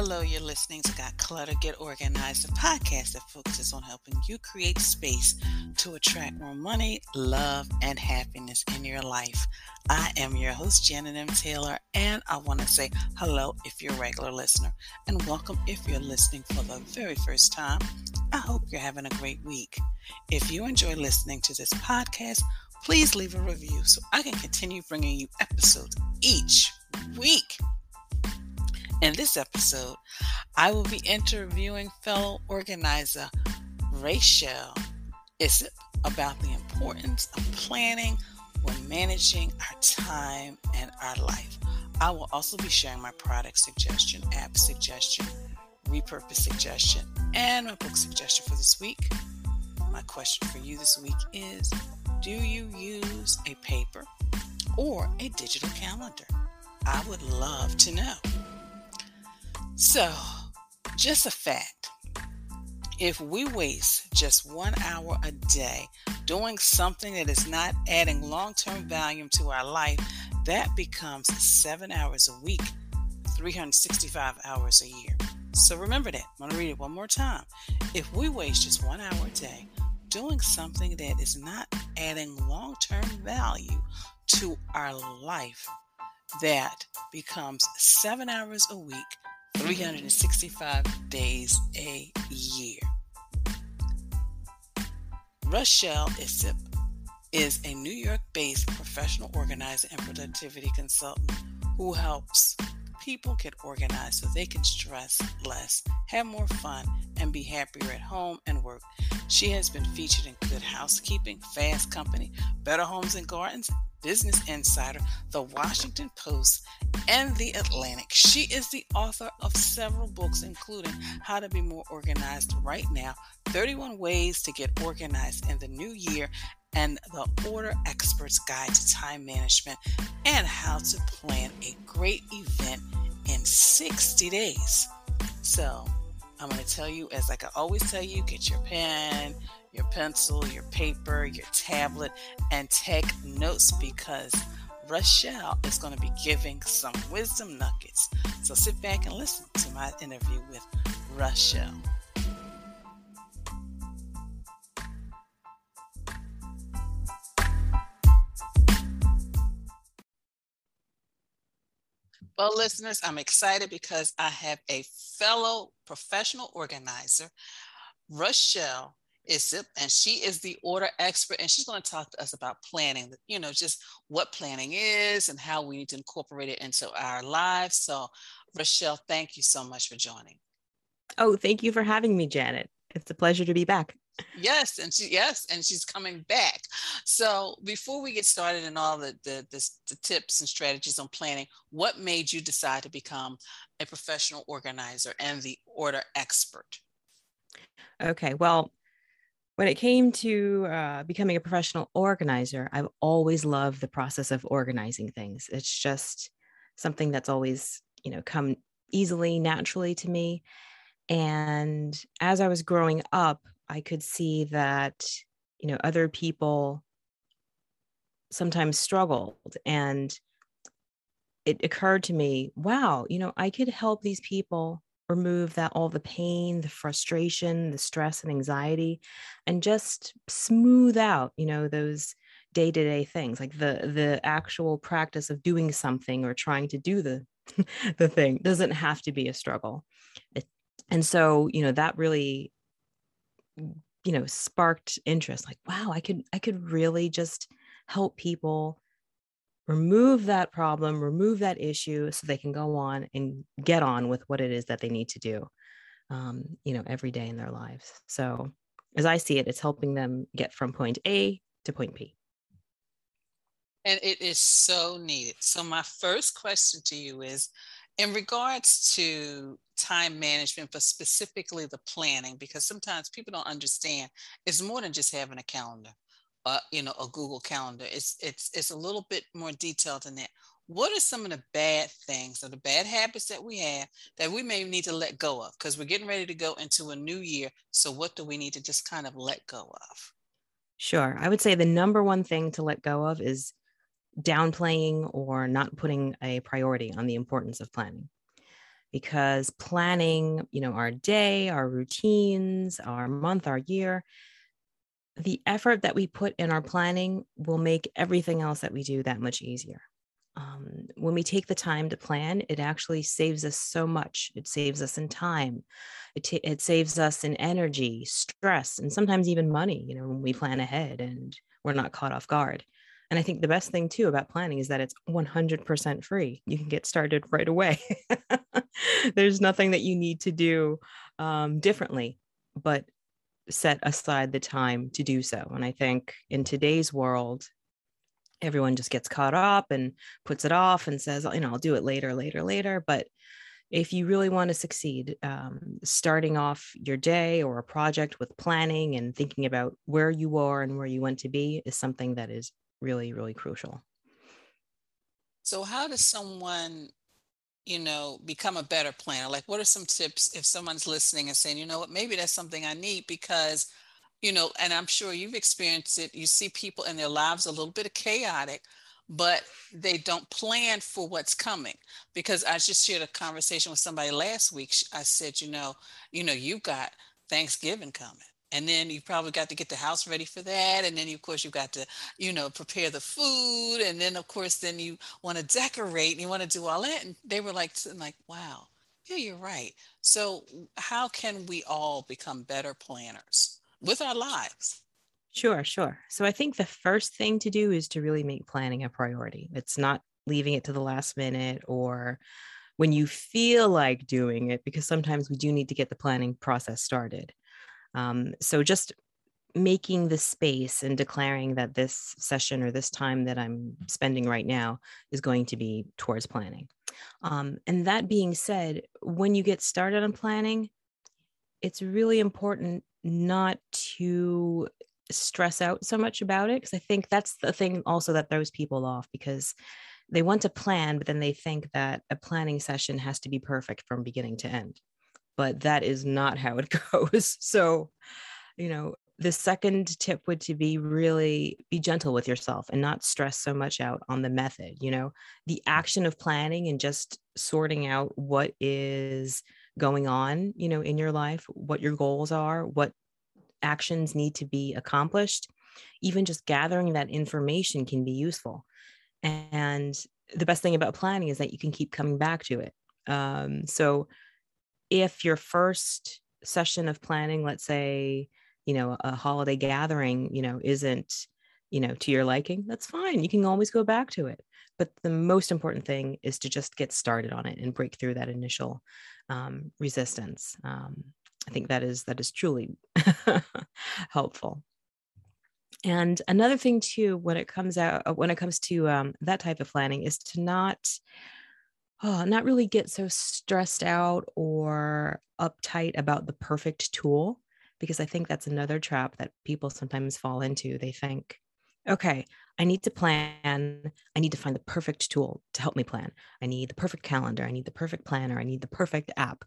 Hello, you're listening to Got Clutter, Get Organized, a podcast that focuses on helping you create space to attract more money, love, and happiness in your life. I am your host, Janet M. Taylor, and I want to say hello if you're a regular listener, and welcome if you're listening for the very first time. I hope you're having a great week. If you enjoy listening to this podcast, please leave a review so I can continue bringing you episodes each week. In this episode, I will be interviewing fellow organizer Rashelle Isip about the importance of planning when managing our time and our life. I will also be sharing my product suggestion, app suggestion, repurpose suggestion, and my book suggestion for this week. My question for you this week is Do you use a paper or a digital calendar? I would love to know. So, just a fact if we waste just one hour a day doing something that is not adding long term value to our life, that becomes seven hours a week, 365 hours a year. So remember that. I'm going to read it one more time. If we waste just one hour a day doing something that is not adding long term value to our life, that becomes seven hours a week, 365 days a year. Rashelle Isip is a New York based professional organizer and productivity consultant who helps people get organized so they can stress less, have more fun, and be happier at home and work. She has been featured in Good Housekeeping, Fast Company, Better Homes and Gardens, Business Insider, The Washington Post, and The Atlantic. She is the author of several books, including How to Be More Organized Right Now, 31 Ways to Get Organized in the New Year, and The Order Expert's Guide to Time Management, and How to Plan a Great Event in 60 Days. So, I'm going to tell you, as like I always tell you, get your pen, your pencil, your paper, your tablet, and take notes because Rashelle is going to be giving some wisdom nuggets. So sit back and listen to my interview with Rashelle. Well, listeners, I'm excited because I have a fellow professional organizer, Rashelle Isip, and she is the order expert, and she's going to talk to us about planning, you know, just what planning is and how we need to incorporate it into our lives. So, Rashelle, thank you so much for joining. Oh, thank you for having me, Janet. It's a pleasure to be back. Yes, and she yes, and she's coming back. So before we get started in all the, the the, the tips and strategies on planning, what made you decide to become a professional organizer and the order expert? Okay, well, when it came to uh, becoming a professional organizer, I've always loved the process of organizing things. It's just something that's always you know come easily, naturally to me. And as I was growing up, I could see that, you know, other people sometimes struggled. And it occurred to me, wow, you know, I could help these people remove that all the pain, the frustration, the stress and anxiety, and just smooth out, you know, those day-to-day things like the the actual practice of doing something or trying to do the the thing doesn't have to be a struggle and so you know that really you know sparked interest like wow i could i could really just help people remove that problem remove that issue so they can go on and get on with what it is that they need to do um, you know every day in their lives. So as i see it it's helping them get from point a to point b. And it is so needed. So my first question to you is in regards to time management, but specifically the planning, because sometimes people don't understand it's more than just having a calendar, uh, you know, a Google calendar. It's it's it's a little bit more detailed than that. What are some of the bad things or the bad habits that we have that we may need to let go of? Because we're getting ready to go into a new year. So what do we need to just kind of let go of? Sure. I would say the number one thing to let go of is downplaying or not putting a priority on the importance of planning. Because planning, you know, our day, our routines, our month, our year, the effort that we put in our planning will make everything else that we do that much easier. Um, when we take the time to plan, it actually saves us so much. It saves us in time. It, t- it saves us in energy, stress, and sometimes even money, you know, when we plan ahead and we're not caught off guard. And I think the best thing too about planning is that it's 100% free. You can get started right away. There's nothing that you need to do um, differently, but set aside the time to do so. And I think in today's world, everyone just gets caught up and puts it off and says, you know, I'll do it later, later, later. But if you really want to succeed, um, starting off your day or a project with planning and thinking about where you are and where you want to be is something that is really, really crucial. So, how does someone, you know, become a better planner? Like, what are some tips if someone's listening and saying, you know what, maybe that's something I need because, you know, and I'm sure you've experienced it. You see people in their lives a little bit of chaotic, but they don't plan for what's coming because i just shared a conversation with somebody last week i said you know you know you got thanksgiving coming and then you probably got to get the house ready for that and then of course you got to you know prepare the food and then of course then you want to decorate and you want to do all that and they were like like wow yeah you're right. So how can we all become better planners with our lives? Sure sure. So i think the first thing to do is to really make planning a priority. It's not leaving it to the last minute or when you feel like doing it because sometimes we do need to get the planning process started um, so just making the space and declaring that this session or this time that I'm spending right now is going to be towards planning. Um, and that being said, when you get started on planning, it's really important not to stress out so much about it because I think that's the thing also that throws people off because they want to plan, but then they think that a planning session has to be perfect from beginning to end but that is not how it goes. So, you know, the second tip would to be really be gentle with yourself and not stress so much out on the method, you know, the action of planning and just sorting out what is going on, you know, in your life, what your goals are, what actions need to be accomplished. Even just gathering that information can be useful. And the best thing about planning is that you can keep coming back to it. Um, so if your first session of planning, let's say, you know, a holiday gathering, you know, isn't, you know, to your liking, that's fine. You can always go back to it. But the most important thing is to just get started on it and break through that initial um, resistance. Um, I think that is that is truly helpful. And another thing too, when it comes out when it comes to um, that type of planning, is to not oh, not really get so stressed out or uptight about the perfect tool because I think that's another trap that people sometimes fall into. They think, okay, I need to plan. I need to find the perfect tool to help me plan. I need the perfect calendar. I need the perfect planner. I need the perfect app.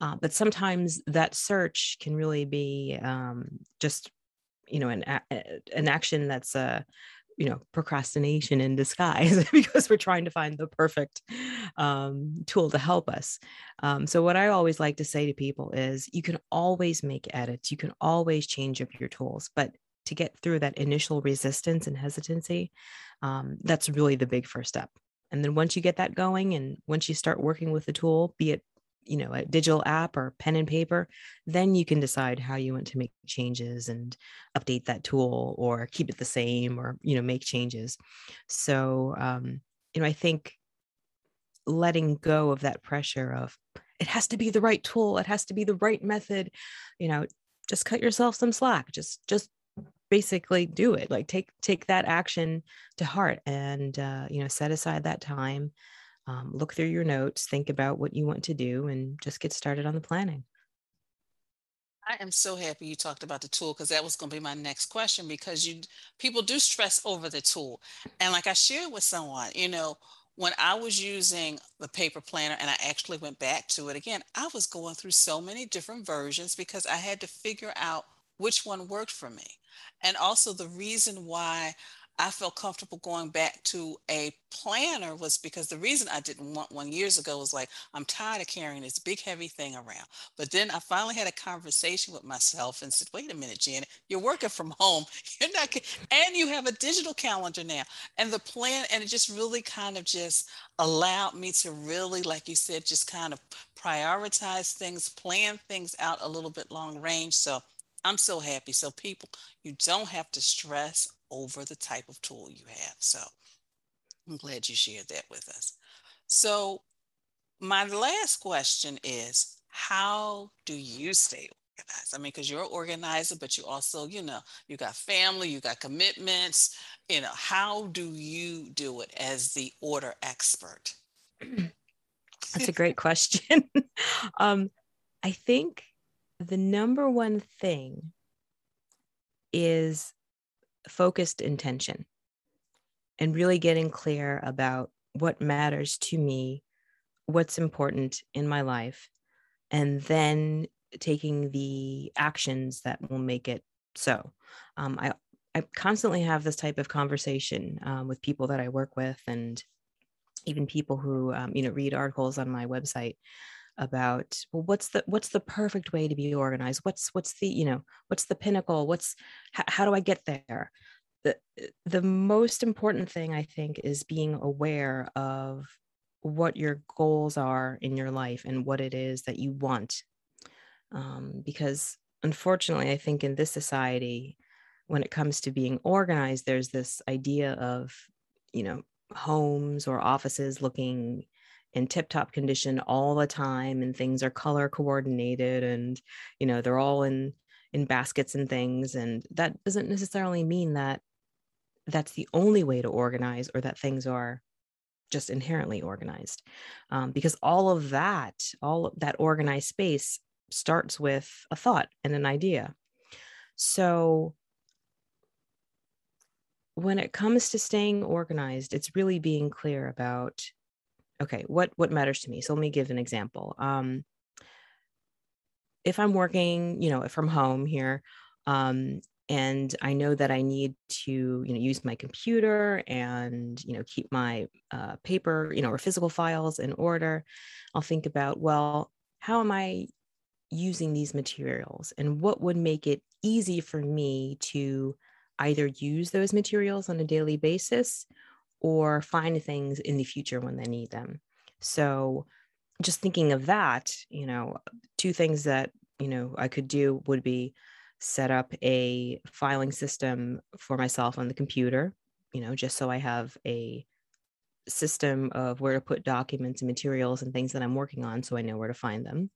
Uh, but sometimes that search can really be um, just, you know, an an action that's uh, you know procrastination in disguise because we're trying to find the perfect um, tool to help us. Um, so what i always like to say to people is you can always make edits you can always change up your tools but to get through that initial resistance and hesitancy um, that's really the big first step. And then once you get that going and once you start working with the tool be it you know a digital app or pen and paper then you can decide how you want to make changes and update that tool or keep it the same or you know make changes. So um, you know i think letting go of that pressure of it has to be the right tool. It has to be the right method. You know just cut yourself some slack. Just just basically do it. Like take take that action to heart and uh, you know set aside that time um, look through your notes, think about what you want to do, and just get started on the planning. I am so happy you talked about the tool because that was going to be my next question because you people do stress over the tool. And like I shared with someone, you know, when I was using the paper planner and I actually went back to it again, I was going through so many different versions because I had to figure out which one worked for me. And also the reason why I felt comfortable going back to a planner was because the reason I didn't want one years ago was like, I'm tired of carrying this big, heavy thing around. But then I finally had a conversation with myself and said, wait a minute, Janet, you're working from home. You're not, and you have a digital calendar now. And the plan, and it just really kind of just allowed me to really, like you said, just kind of prioritize things, plan things out a little bit long range. So I'm so happy. So people, you don't have to stress over the type of tool you have. So I'm glad you shared that with us. So my last question is how do you stay organized? I mean, because you're an organizer, but you also, you know, you got family, you got commitments. You know, how do you do it as the order expert? That's a great question. um, I think the number one thing is focused intention and really getting clear about what matters to me, what's important in my life, and then taking the actions that will make it so. Um, I I constantly have this type of conversation um, with people that I work with, and even people who um, you know read articles on my website about well what's the what's the perfect way to be organized? What's what's the you know what's the pinnacle? What's how, how do i get there? The the most important thing i think is being aware of what your goals are in your life and what it is that you want. Um, because unfortunately i think in this society when it comes to being organized there's this idea of you know homes or offices looking in tip top condition all the time and things are color coordinated and you know they're all in in baskets and things and that doesn't necessarily mean that that's the only way to organize or that things are just inherently organized. Um, because all of that all of that organized space starts with a thought and an idea. So when it comes to staying organized it's really being clear about okay what what matters to me? So let me give an example. Um if i'm working you know from home here um and i know that i need to you know use my computer and you know keep my uh, paper you know or physical files in order i'll think about well how am i using these materials? And what would make it easy for me to either use those materials on a daily basis or find things in the future when they need them. So just thinking of that, you know, two things that, you know, I could do would be set up a filing system for myself on the computer, you know, just so I have a system of where to put documents and materials and things that I'm working on so I know where to find them.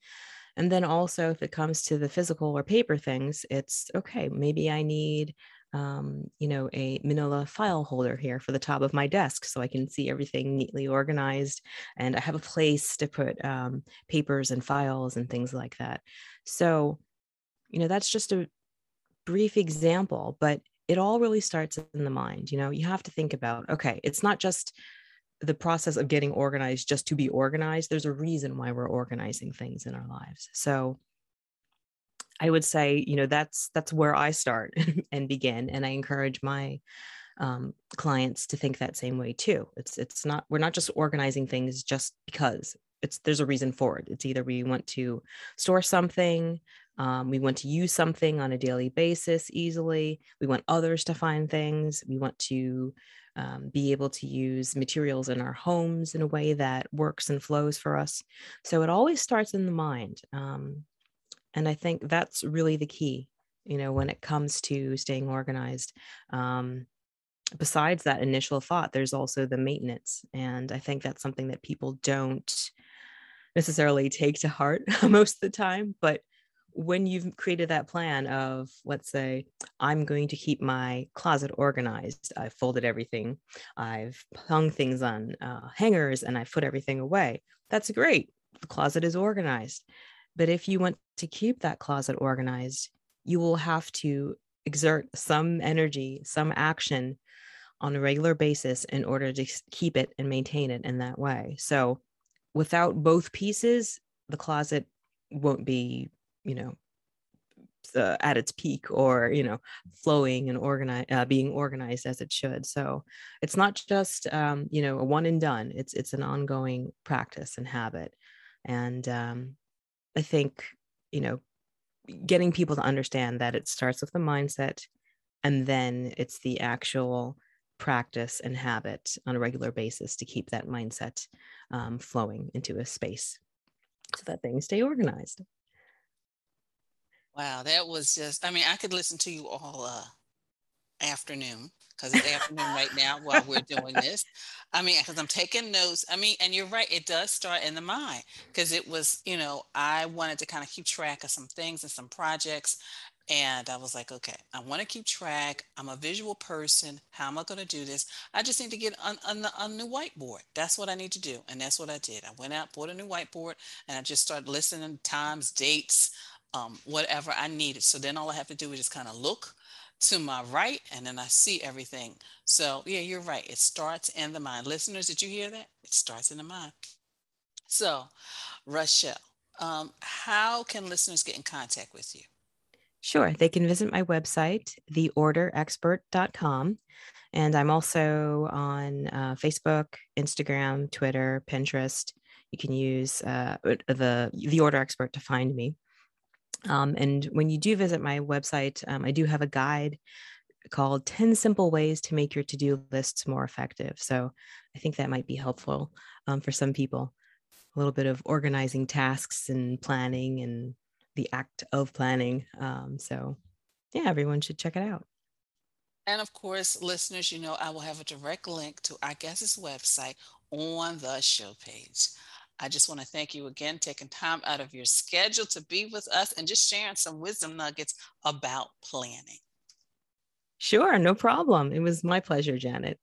And then also, if it comes to the physical or paper things, it's okay, maybe I need um, you know, a manila file holder here for the top of my desk so I can see everything neatly organized. And I have a place to put um, papers and files and things like that. So, you know, that's just a brief example, but it all really starts in the mind. You know, you have to think about okay, it's not just the process of getting organized just to be organized. There's a reason why we're organizing things in our lives. So, I would say, you know, that's that's where I start and begin, and I encourage my um, clients to think that same way too. It's it's not we're not just organizing things just because it's there's a reason for it. It's either we want to store something, um, we want to use something on a daily basis easily. We want others to find things. We want to um, be able to use materials in our homes in a way that works and flows for us. So it always starts in the mind. Um, and i think that's really the key you know when it comes to staying organized. Um, besides that initial thought there's also the maintenance. And i think that's something that people don't necessarily take to heart most of the time. But when you've created that plan of let's say i'm going to keep my closet organized i've folded everything i've hung things on uh, hangers and i've put everything away that's great. The closet is organized but if you want to keep that closet organized, you will have to exert some energy, some action on a regular basis in order to keep it and maintain it in that way. So without both pieces, the closet won't be, you know, uh, at its peak or you know flowing and organize uh, being organized as it should. So it's not just um, you know a one and done. It's it's an ongoing practice and habit. And um, i think you know getting people to understand that it starts with the mindset and then it's the actual practice and habit on a regular basis to keep that mindset um, flowing into a space so that things stay organized. Wow, that was just, I mean, I could listen to you all uh, afternoon because it's afternoon right now while we're doing this. I mean, because I'm taking notes. I mean, and you're right, it does start in the mind because it was, you know, I wanted to kind of keep track of some things and some projects. And I was like, okay, I want to keep track. I'm a visual person. How am I going to do this? I just need to get on, on, the, on new whiteboard. That's what I need to do. And that's what I did. I went out, bought a new whiteboard, and I just started listening times, dates, um, whatever I needed. So then all I have to do is just kind of look to my right and then I see everything. So yeah, you're right. It starts in the mind. Listeners, did you hear that? It starts in the mind. So, Rashelle, um, how can listeners get in contact with you? Sure. They can visit my website, theorderexpert.com. And I'm also on uh, Facebook, Instagram, Twitter, Pinterest. You can use uh, the the Order Expert to find me. Um, and when you do visit my website, um, I do have a guide called 10 Simple Ways to Make Your To Do Lists More Effective. So I think that might be helpful um, for some people. A little bit of organizing tasks and planning and the act of planning. Um, so, yeah, everyone should check it out. And of course, listeners, you know, I will have a direct link to our guest's website on the show page. I just want to thank you again, taking time out of your schedule to be with us and just sharing some wisdom nuggets about planning. Sure, no problem. It was my pleasure, Janet.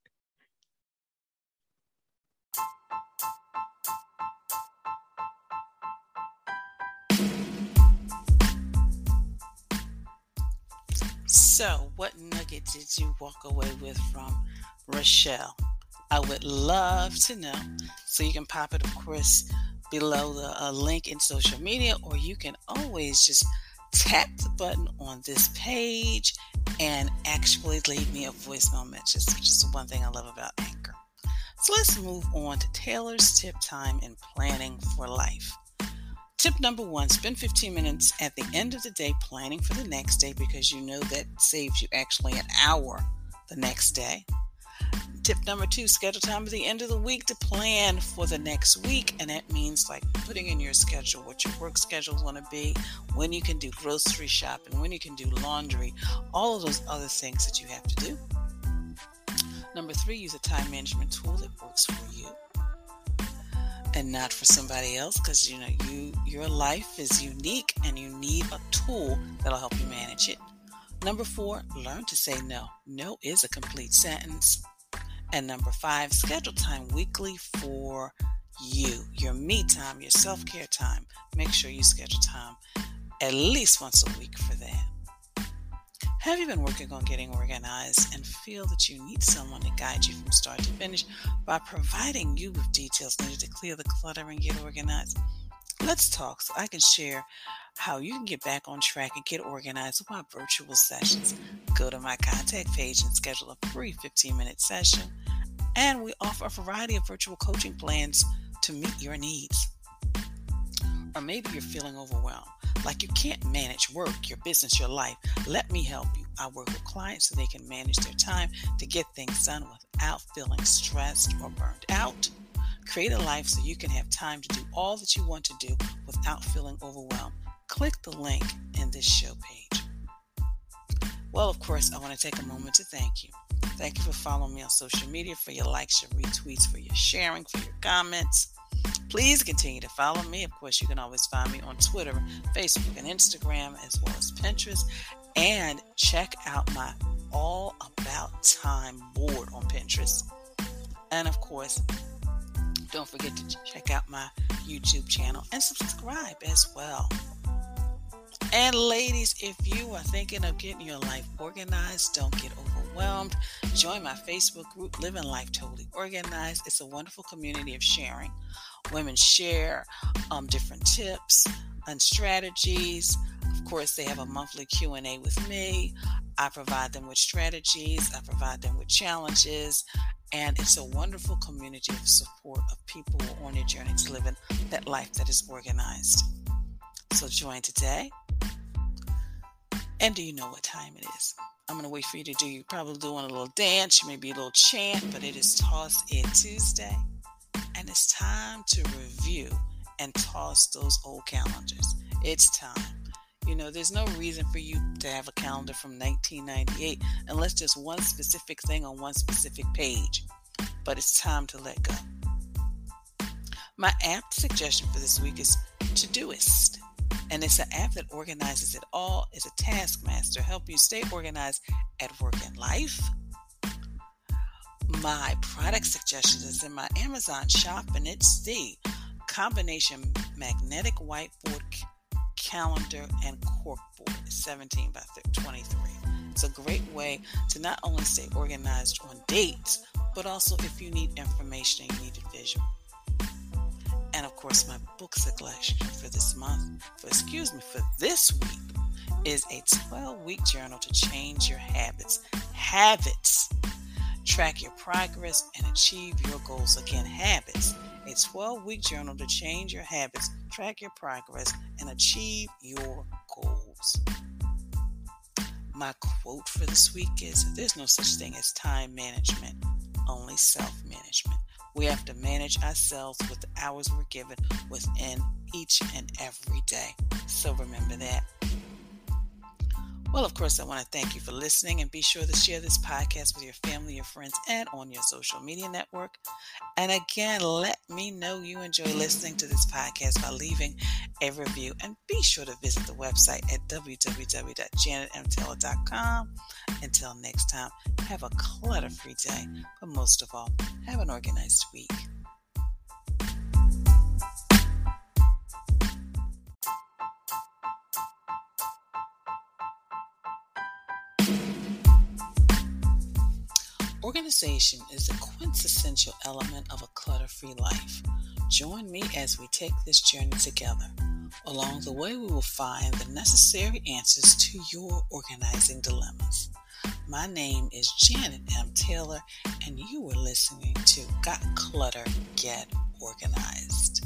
So, what nugget did you walk away with from Rashelle? I would love to know. So you can pop it, of course, below the uh, link in social media, or you can always just tap the button on this page and actually leave me a voicemail message, which is one thing I love about Anchor. So let's move on to Taylor's tip time in planning for life. Tip number one spend 15 minutes at the end of the day planning for the next day because you know that saves you actually an hour the next day. Tip number two schedule time at the end of the week to plan for the next week. And that means like putting in your schedule what your work schedule is going to be, when you can do grocery shopping, when you can do laundry, all of those other things that you have to do. Number three, use a time management tool that works for you and not for somebody else because you know you your life is unique and you need a tool that'll help you manage it number four learn to say no no is a complete sentence and number five, schedule time weekly for you, your me time, your self care time. Make sure you schedule time at least once a week for that. Have you been working on getting organized and feel that you need someone to guide you from start to finish by providing you with details needed to clear the clutter and get organized? Let's talk so I can share how you can get back on track and get organized with my virtual sessions. Go to my contact page and schedule a free 15 minute session. And we offer a variety of virtual coaching plans to meet your needs. Or maybe you're feeling overwhelmed, like you can't manage work, your business, your life. Let me help you. I work with clients so they can manage their time to get things done without feeling stressed or burned out. Create a life so you can have time to do all that you want to do without feeling overwhelmed. Click the link in this show page. Well, of course, I want to take a moment to thank you. Thank you for following me on social media, for your likes, your retweets, for your sharing, for your comments. Please continue to follow me. Of course, you can always find me on Twitter, Facebook, and Instagram, as well as Pinterest. And check out my All About Time board on Pinterest. And of course, don't forget to check out my YouTube channel and subscribe as well. And ladies, if you are thinking of getting your life organized, don't get overwhelmed. Join my Facebook group, Living Life Totally Organized. It's a wonderful community of sharing. Women share um, different tips and strategies Of course, they have a monthly Q&A with me. I provide them with strategies, I provide them with challenges, and it's a wonderful community of support of people on their journey to living that life that is organized. So join today. And do you know what time it is? I'm going to wait for you to do. You're probably doing a little dance, maybe a little chant, but it is Toss It Tuesday. And it's time to review and toss those old calendars. It's time. You know, there's no reason for you to have a calendar from 1998 unless there's one specific thing on one specific page. But it's time to let go. My app suggestion for this week is Todoist. And it's an app that organizes it all. It's a taskmaster, help you stay organized at work and life. My product suggestion is in my Amazon shop, and it's the combination magnetic whiteboard calendar and corkboard 17 by 23 it's a great way to not only stay organized on dates but also if you need information and you need a visual. And of course my book selection for this month for excuse me for this week is a 12 week journal to change your habits habits. Track your progress and achieve your goals. Again habits a 12 week journal to change your habits, track your progress, and achieve your goals. My quote for this week is There's no such thing as time management, only self management. We have to manage ourselves with the hours we're given within each and every day. So remember that. Well, of course, I want to thank you for listening and be sure to share this podcast with your family, your friends, and on your social media network. And again, let me know you enjoy listening to this podcast by leaving a review. And be sure to visit the website at www.janetmtaylor.com. Until next time, have a clutter free day, but most of all, have an organized week. Organization is a quintessential element of a clutter free life. Join me as we take this journey together. Along the way, we will find the necessary answers to your organizing dilemmas. My name is Janet M. Taylor, and you are listening to Got Clutter, Get Organized.